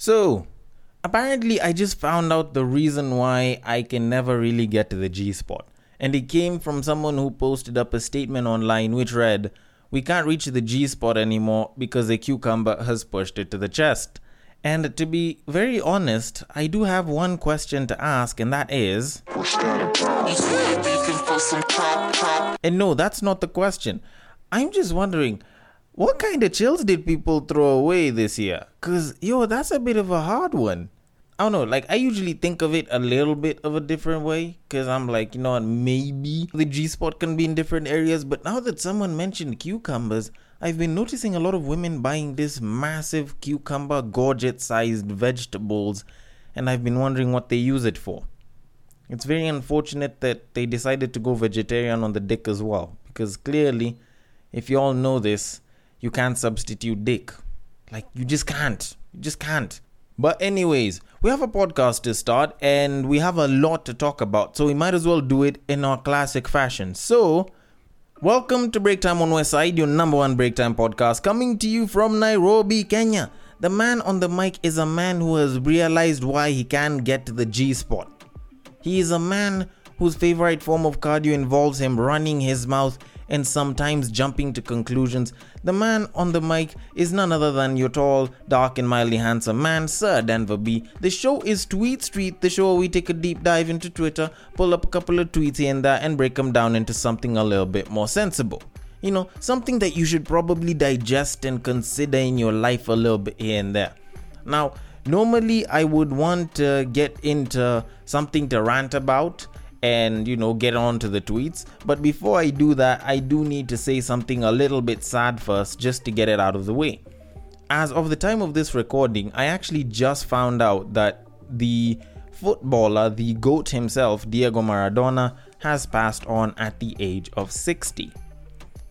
So, apparently, I just found out the reason why I can never really get to the G spot. And it came from someone who posted up a statement online which read, We can't reach the G spot anymore because a cucumber has pushed it to the chest. And to be very honest, I do have one question to ask, and that is. And no, that's not the question. I'm just wondering what kind of chills did people throw away this year? Cause yo, that's a bit of a hard one. I don't know, like I usually think of it a little bit of a different way. Cause I'm like, you know maybe the G spot can be in different areas. But now that someone mentioned cucumbers, I've been noticing a lot of women buying this massive cucumber gorget sized vegetables, and I've been wondering what they use it for. It's very unfortunate that they decided to go vegetarian on the dick as well, because clearly, if you all know this, you can't substitute dick. Like, you just can't. You just can't. But, anyways, we have a podcast to start and we have a lot to talk about, so we might as well do it in our classic fashion. So, welcome to Break Time on West Side, your number one break time podcast, coming to you from Nairobi, Kenya. The man on the mic is a man who has realized why he can't get to the G spot. He is a man whose favorite form of cardio involves him running his mouth and sometimes jumping to conclusions, the man on the mic is none other than your tall, dark, and mildly handsome man, Sir Denver B. The show is Tweet Street, the show where we take a deep dive into Twitter, pull up a couple of tweets here and there, and break them down into something a little bit more sensible. You know, something that you should probably digest and consider in your life a little bit here and there. Now, normally I would want to get into something to rant about and you know get on to the tweets. But before i do that i do need to say something a little bit sad first just to get it out of the way. As of the time of this recording i actually just found out that the footballer the goat himself diego maradona has passed on at the age of 60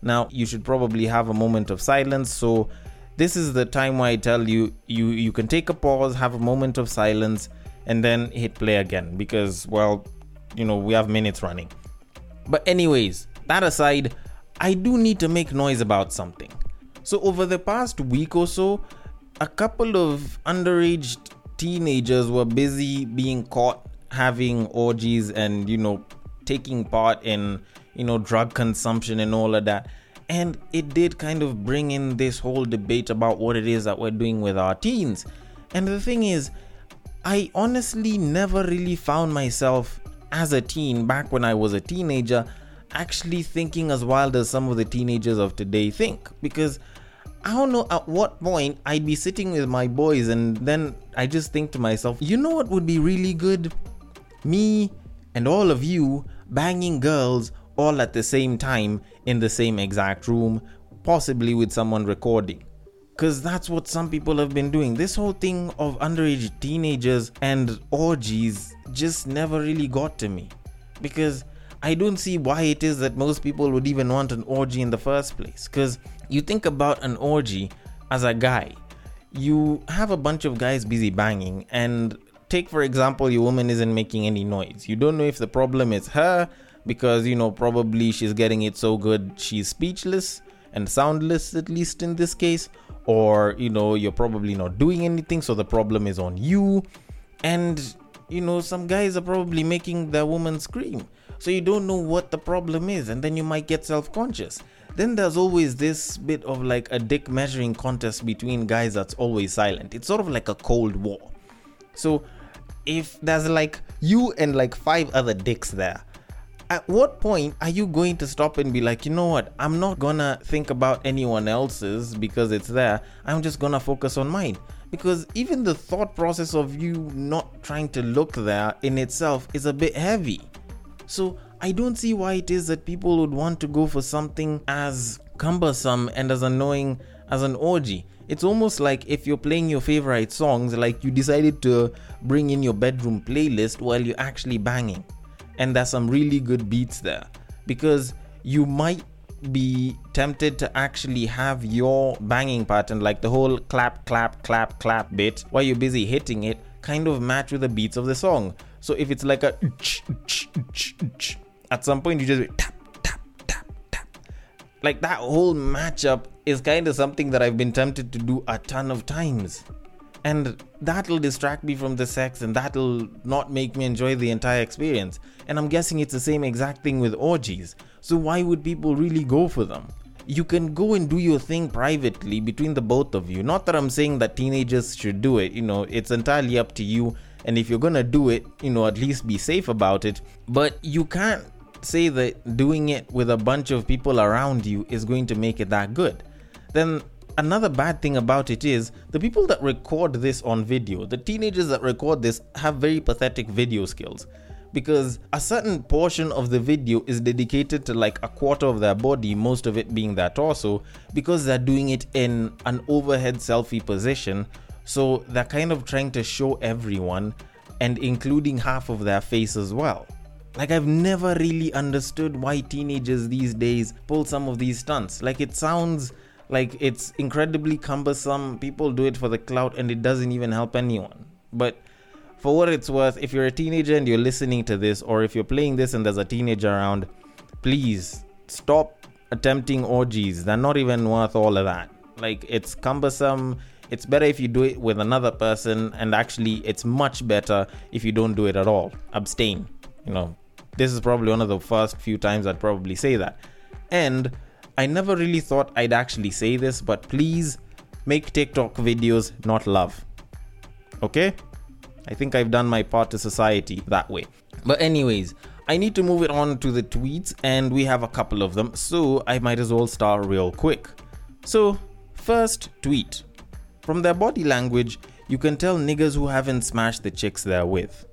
now you should probably have a moment of silence so this is the time where i tell you you you can take a pause have a moment of silence and then hit play again. Because well you know, we have minutes running. But, anyways, that aside, I do need to make noise about something. So, over the past week or so, a couple of underage teenagers were busy being caught having orgies and, you know, taking part in, you know, drug consumption and all of that. And it did kind of bring in this whole debate about what it is that we're doing with our teens. And the thing is, I honestly never really found myself as a teen, back when I was a teenager, actually thinking as wild as some of the teenagers of today think. Because I don't know at what point I'd be sitting with my boys and then I just think to myself, you know what would be really good? Me and all of you banging girls all at the same time in the same exact room, possibly with someone recording. Because that's what some people have been doing. This whole thing of underage teenagers and orgies just never really got to me because I don't see why it is that most people would even want an orgy in the first place. Because you think about an orgy as a guy, you have a bunch of guys busy banging, and take for example, your woman isn't making any noise. You don't know if the problem is her because you know probably she's getting it so good she's speechless and soundless, at least in this case, or you know, you're probably not doing anything, so the problem is on you. And you know, some guys are probably making their woman scream. So you don't know what the problem is, and then you might get self conscious. Then there's always this bit of like a dick measuring contest between guys that's always silent. It's sort of like a cold war. So if there's like you and like five other dicks there, at what point are you going to stop and be like, you know what, I'm not gonna think about anyone else's because it's there, I'm just gonna focus on mine? because even the thought process of you not trying to look there in itself is a bit heavy. So I don't see why it is that people would want to go for something as cumbersome and as annoying as an orgy. It's almost like if you're playing your favorite songs, like you decided to bring in your bedroom playlist while you're actually banging. And there's some really good beats there. Because you might be tempted to actually have your banging pattern, like the whole clap, clap, clap, clap bit, while you're busy hitting it, kind of match with the beats of the song. So if it's like a at some point you just tap, tap, tap, tap. Like that whole matchup is kind of something that I've been tempted to do a ton of times. And that'll distract me from the sex and that'll not make me enjoy the entire experience. And I'm guessing it's the same exact thing with orgies. So why would people really go for them? You can go and do your thing privately between the both of you. Not that I'm saying that teenagers should do it, you know, it's entirely up to you. And if you're gonna do it, you know, at least be safe about it. But you can't say that doing it with a bunch of people around you is going to make it that good. Then another bad thing about it is the people that record this on video, the teenagers that record this have very pathetic video skills because a certain portion of the video is dedicated to like a quarter of their body, most of it being their torso, because they're doing it in an overhead selfie position. So they're kind of trying to show everyone and including half of their face as well. Like, I've never really understood why teenagers these days pull some of these stunts. Like, it sounds like it's incredibly cumbersome. People do it for the clout and it doesn't even help anyone. But for what it's worth, if you're a teenager and you're listening to this, or if you're playing this and there's a teenager around, please stop attempting orgies. They're not even worth all of that. Like, it's cumbersome. It's better if you do it with another person, and actually, it's much better if you don't do it at all. Abstain. You know, this is probably one of the first few times I'd probably say that. And I never really thought I'd actually say this, but please make TikTok videos, not love. Okay? I think I've done my part to society that way. But, anyways, I need to move it on to the tweets, and we have a couple of them, so I might as well start real quick. So, first tweet. From their body language, you can tell niggas who haven't smashed the chicks they're with.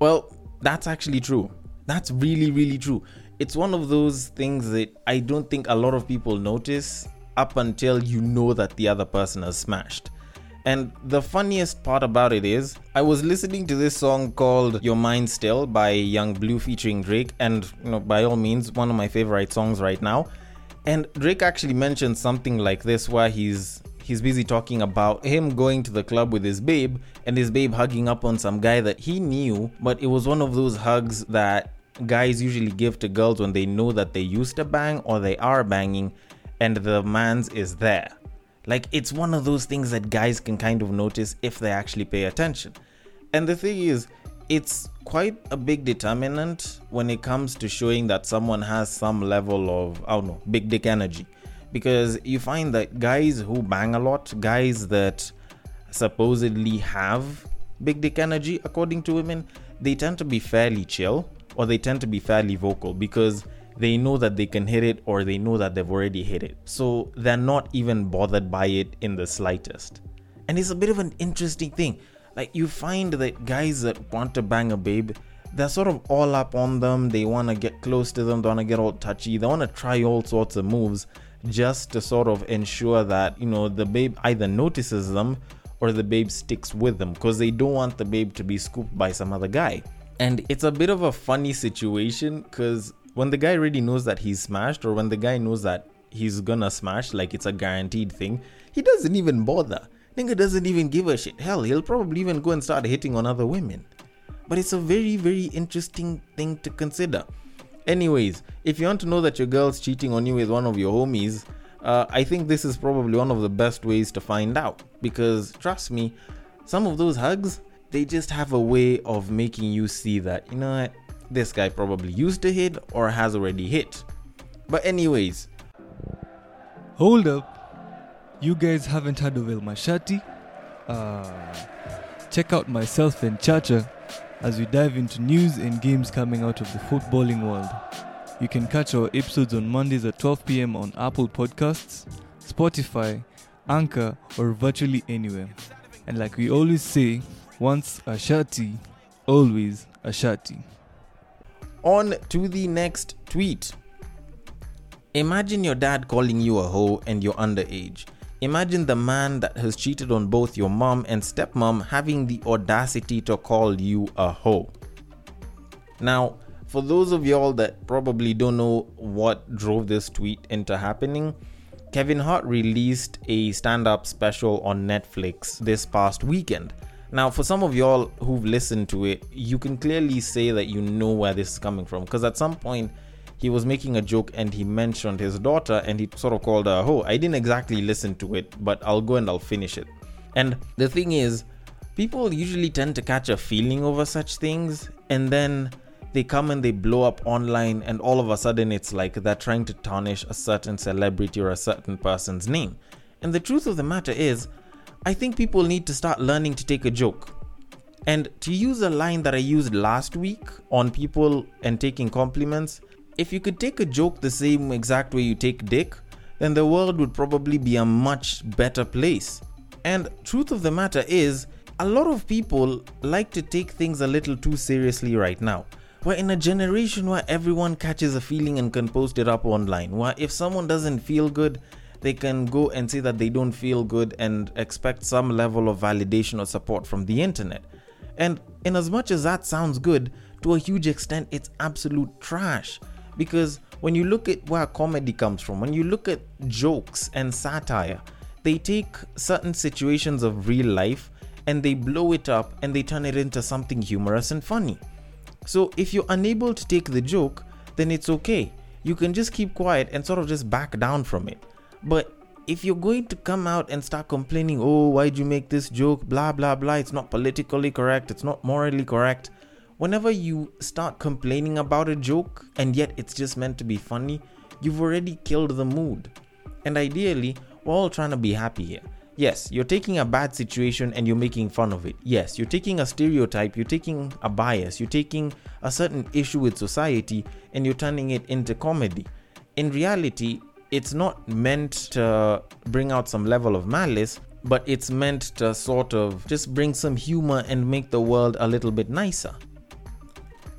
Well, that's actually true. That's really, really true. It's one of those things that I don't think a lot of people notice up until you know that the other person has smashed. And the funniest part about it is, I was listening to this song called You're Mines Still by Yung Bleu featuring Drake, and you know, by all means, one of my favorite songs right now. And Drake actually mentioned something like this where he's he's busy talking about him going to the club with his babe and his babe hugging up on some guy that he knew, but it was one of those hugs that guys usually give to girls when they know that they used to bang or they are banging and the man's is there. Like it's one of those things that guys can kind of notice if they actually pay attention. And the thing is, it's quite a big determinant when it comes to showing that someone has some level of, I don't know, big dick energy. Because you find that guys who bang a lot, guys that supposedly have big dick energy, according to women, they tend to be fairly chill or they tend to be fairly vocal because they know that they can hit it or they know that they've already hit it. So they're not even bothered by it in the slightest. And it's a bit of an interesting thing. Like you find that guys that want to bang a babe, they're sort of all up on them. They want to get close to them. They want to get all touchy. They want to try all sorts of moves just to sort of ensure that, you know, the babe either notices them or the babe sticks with them because they don't want the babe to be scooped by some other guy. And it's a bit of a funny situation because when the guy already knows that he's smashed, or when the guy knows that he's gonna smash, like it's a guaranteed thing, he doesn't even bother. Nigga doesn't even give a shit. Hell, he'll probably even go and start hitting on other women. But it's a very, very interesting thing to consider. Anyways, if you want to know that your girl's cheating on you with one of your homies, uh, I think this is probably one of the best ways to find out. Because trust me, some of those hugs, they just have a way of making you see that, you know what, this guy probably used to hit or has already hit. But, anyways. Hold up. You guys haven't heard of El Mashati? Uh, check out myself and Chacha as we dive into news and games coming out of the footballing world. You can catch our episodes on Mondays at 12 pm on Apple Podcasts, Spotify, Anchor, or virtually anywhere. And like we always say, once a shati, always a shati. On to the next tweet. Imagine your dad calling you a hoe and you're underage. Imagine the man that has cheated on both your mom and stepmom having the audacity to call you a hoe. Now, for those of y'all that probably don't know what drove this tweet into happening, Kevin Hart released a stand up special on Netflix this past weekend. Now, for some of y'all who've listened to it, you can clearly say that you know where this is coming from because at some point he was making a joke and he mentioned his daughter and he sort of called her Oh. I didn't exactly listen to it, but I'll go and I'll finish it. And the thing is, people usually tend to catch a feeling over such things and then they come and they blow up online and all of a sudden it's like they're trying to tarnish a certain celebrity or a certain person's name. And the truth of the matter is, I think people need to start learning to take a joke. And to use a line that I used last week on people and taking compliments, if you could take a joke the same exact way you take dick, then the world would probably be a much better place. And truth of the matter is, a lot of people like to take things a little too seriously right now. We're in a generation where everyone catches a feeling and can post it up online. Where if someone doesn't feel good, they can go and say that they don't feel good and expect some level of validation or support from the internet. And in as much as that sounds good, to a huge extent, it's absolute trash. Because when you look at where comedy comes from, when you look at jokes and satire, they take certain situations of real life and they blow it up and they turn it into something humorous and funny. So if you're unable to take the joke, then it's okay. You can just keep quiet and sort of just back down from it. But if you're going to come out and start complaining, oh, why'd you make this joke, blah, blah, blah, it's not politically correct, it's not morally correct. Whenever you start complaining about a joke and yet it's just meant to be funny, you've already killed the mood. And ideally, we're all trying to be happy here. Yes, you're taking a bad situation and you're making fun of it. Yes, you're taking a stereotype, you're taking a bias, you're taking a certain issue with society and you're turning it into comedy. In reality, it's not meant to bring out some level of malice, but it's meant to sort of just bring some humor and make the world a little bit nicer.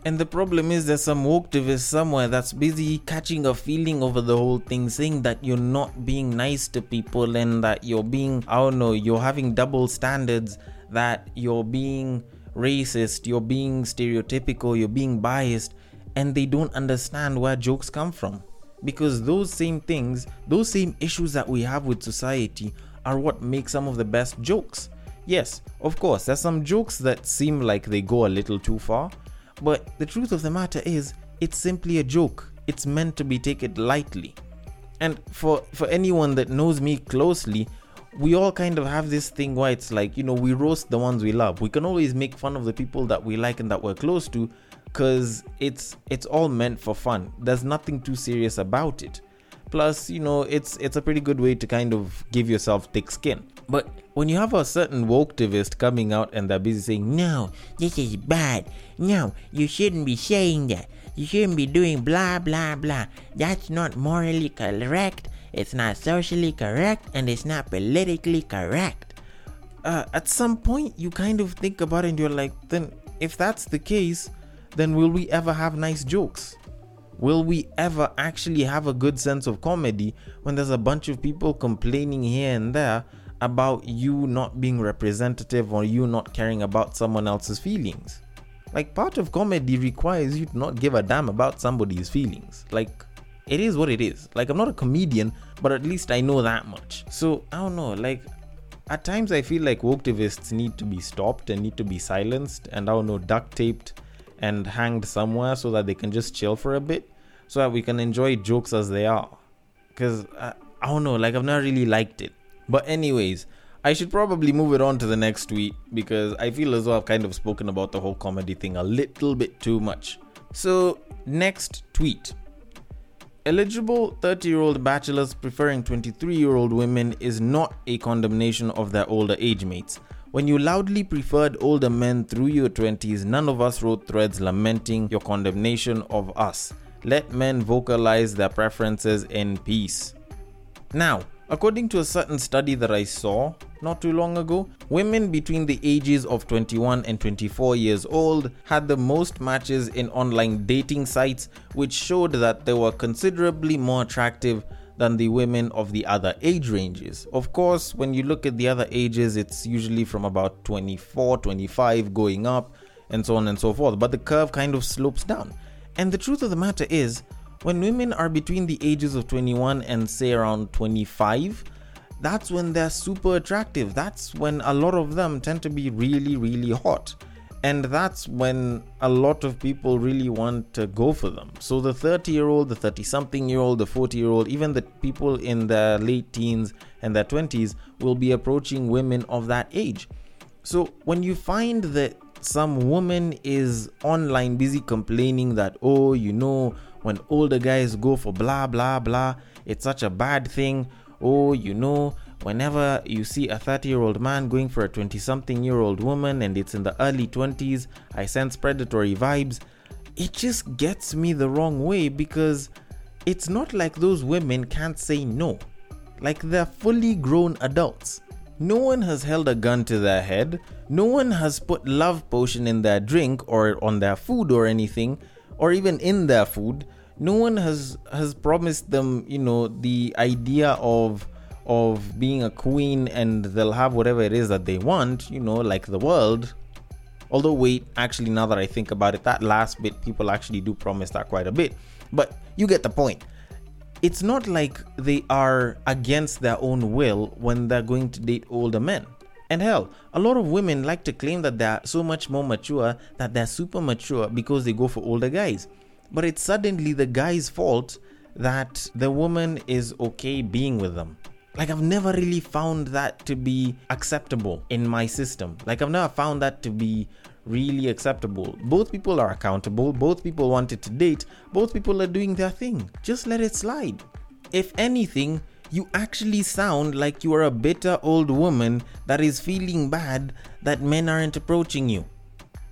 And the problem is there's some woketivist somewhere that's busy catching a feeling over the whole thing, saying that you're not being nice to people and that you're being, I don't know, you're having double standards, that you're being racist, you're being stereotypical, you're being biased, and they don't understand where jokes come from. Because those same things, those same issues that we have with society are what make some of the best jokes. Yes, of course, there's some jokes that seem like they go a little too far, but the truth of the matter is, it's simply a joke. It's meant to be taken lightly. And for for anyone that knows me closely, we all kind of have this thing where it's like, you know, we roast the ones we love. We can always make fun of the people that we like and that we're close to cuz it's it's all meant for fun. There's nothing too serious about it. Plus, you know, it's it's a pretty good way to kind of give yourself thick skin. But when you have a certain woketivist coming out and they're busy saying, no, this is bad. No, you shouldn't be saying that. You shouldn't be doing blah, blah, blah. That's not morally correct. It's not socially correct and it's not politically correct. Uh, at some point, you kind of think about it and you're like, then if that's the case, then will we ever have nice jokes? Will we ever actually have a good sense of comedy when there's a bunch of people complaining here and there about you not being representative or you not caring about someone else's feelings. Like, part of comedy requires you to not give a damn about somebody's feelings. Like, it is what it is. Like, I'm not a comedian, but at least I know that much. So, I don't know, like, at times I feel like wokeactivists need to be stopped and need to be silenced and, I don't know, duct taped and hanged somewhere so that they can just chill for a bit so that we can enjoy jokes as they are. Because, I, uh, I don't know, like, I've not really liked it. But, anyways, I should probably move it on to the next tweet because I feel as though I've kind of spoken about the whole comedy thing a little bit too much. So, next tweet. Eligible 30 year old bachelors preferring 23 year old women is not a condemnation of their older age mates. When you loudly preferred older men through your 20s, none of us wrote threads lamenting your condemnation of us. Let men vocalize their preferences in peace. Now, According to a certain study that I saw not too long ago, women between the ages of 21 and 24 years old had the most matches in online dating sites, which showed that they were considerably more attractive than the women of the other age ranges. Of course, when you look at the other ages, it's usually from about 24, 25 going up, and so on and so forth, but the curve kind of slopes down. And the truth of the matter is, when women are between the ages of 21 and say around 25, that's when they're super attractive. That's when a lot of them tend to be really, really hot. And that's when a lot of people really want to go for them. So the 30 year old, the 30 something year old, the 40 year old, even the people in their late teens and their 20s will be approaching women of that age. So when you find that some woman is online busy complaining that, oh, you know, when older guys go for blah, blah, blah, it's such a bad thing. Oh, you know, whenever you see a 30 year old man going for a 20 something year old woman and it's in the early 20s, I sense predatory vibes. It just gets me the wrong way because it's not like those women can't say no. Like they're fully grown adults. No one has held a gun to their head. No one has put love potion in their drink or on their food or anything, or even in their food. No one has has promised them, you know, the idea of of being a queen and they'll have whatever it is that they want, you know, like the world. Although, wait, actually, now that I think about it, that last bit, people actually do promise that quite a bit. But you get the point. It's not like they are against their own will when they're going to date older men. And hell, a lot of women like to claim that they're so much more mature, that they're super mature because they go for older guys. But it's suddenly the guy's fault that the woman is okay being with them like I've never really found that to be acceptable in my system. Like I've never found that to be really acceptable. Both people are accountable, both people wanted to date, both people are doing their thing. Just let it slide. If anything, you actually sound like you are a bitter old woman that is feeling bad that men aren't approaching you.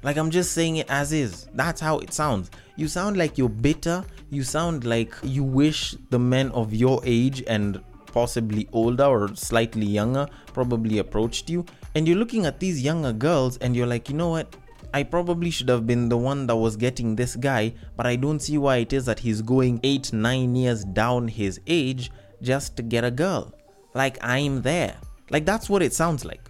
Like I'm just saying it as is. That's how it sounds. You sound like you're bitter. You sound like you wish the men of your age and possibly older or slightly younger probably approached you and you're looking at these younger girls and you're like you know what I probably should have been the one that was getting this guy, but I don't see why it is that he's going 8 9 years down his age just to get a girl. Like I'm there. Like that's what it sounds like.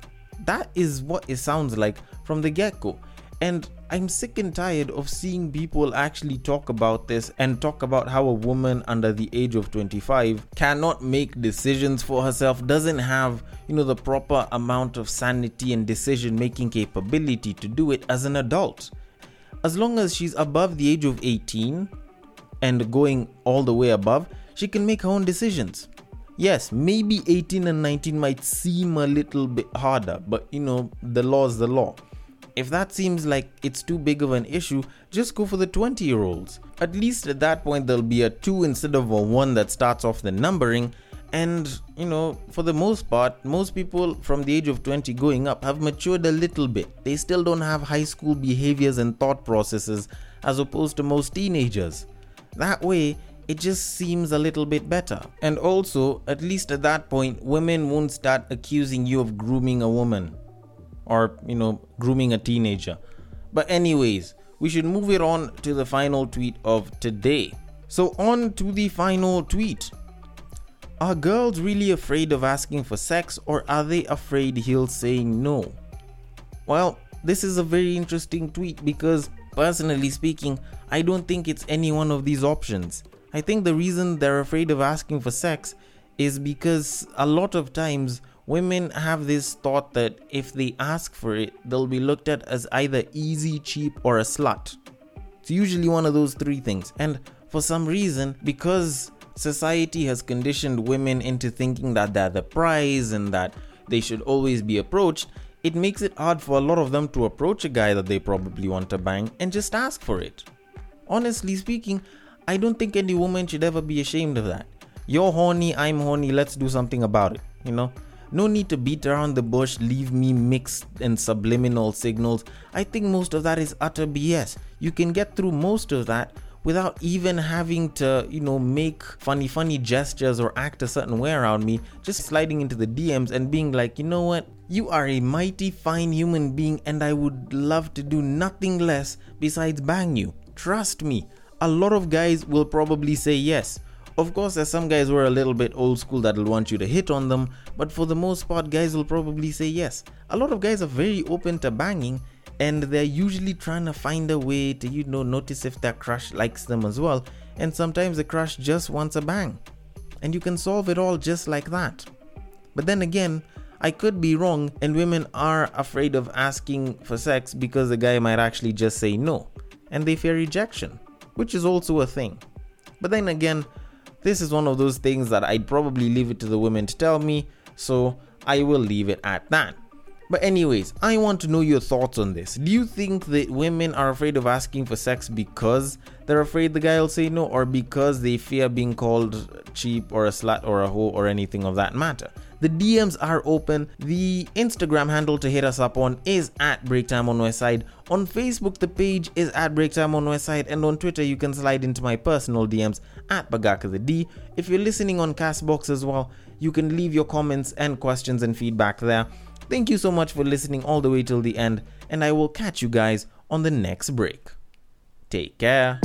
That is what it sounds like from the get go. And I'm sick and tired of seeing people actually talk about this and talk about how a woman under the age of 25 cannot make decisions for herself, doesn't have, you know, the proper amount of sanity and decision making capability to do it as an adult. As long as she's above the age of 18 and going all the way above, she can make her own decisions. Yes, maybe 18 and 19 might seem a little bit harder, but you know, the law is the law. If that seems like it's too big of an issue, just go for the 20 year olds. At least at that point, there'll be a 2 instead of a 1 that starts off the numbering. And, you know, for the most part, most people from the age of 20 going up have matured a little bit. They still don't have high school behaviors and thought processes as opposed to most teenagers. That way, it just seems a little bit better. And also, at least at that point, women won't start accusing you of grooming a woman or you know grooming a teenager. But anyways we should move it on to the final tweet of today. So on to the final tweet. Are girls really afraid of asking for sex or are they afraid he'll say no? Well this is a very interesting tweet because personally speaking i don't think it's any one of these options. I think the reason they're afraid of asking for sex is because a lot of times women have this thought that if they ask for it, they'll be looked at as either easy, cheap, or a slut. It's usually one of those three things. And for some reason, because society has conditioned women into thinking that they're the prize and that they should always be approached, it makes it hard for a lot of them to approach a guy that they probably want to bang and just ask for it. Honestly speaking, I don't think any woman should ever be ashamed of that. You're horny, I'm horny, let's do something about it, you know? No need to beat around the bush, leave me mixed and subliminal signals. I think most of that is utter BS. You can get through most of that without even having to, you know, make funny, funny gestures or act a certain way around me, just sliding into the DMs and being like, you know what? You are a mighty fine human being, and I would love to do nothing less besides bang you. Trust me, a lot of guys will probably say yes. Of course, there's some guys who are a little bit old school that'll want you to hit on them, but for the most part, guys will probably say yes. A lot of guys are very open to banging, and they're usually trying to find a way to, you know, notice if their crush likes them as well. And sometimes the crush just wants a bang. And you can solve it all just like that. But then again, I could be wrong, and women are afraid of asking for sex because the guy might actually just say no, and they fear rejection, which is also a thing. But then again, this is one of those things that I'd probably leave it to the women to tell me, so I will leave it at that. But, anyways, I want to know your thoughts on this. Do you think that women are afraid of asking for sex because they're afraid the guy will say no, or because they fear being called cheap or a slut or a hoe or anything of that matter? The DMs are open. The Instagram handle to hit us up on is at Breaktime on Westside. On Facebook, the page is at Breaktime on Westside. And on Twitter, you can slide into my personal DMs at Bagaka the D. If you're listening on Castbox as well, you can leave your comments and questions and feedback there. Thank you so much for listening all the way till the end, and I will catch you guys on the next break. Take care.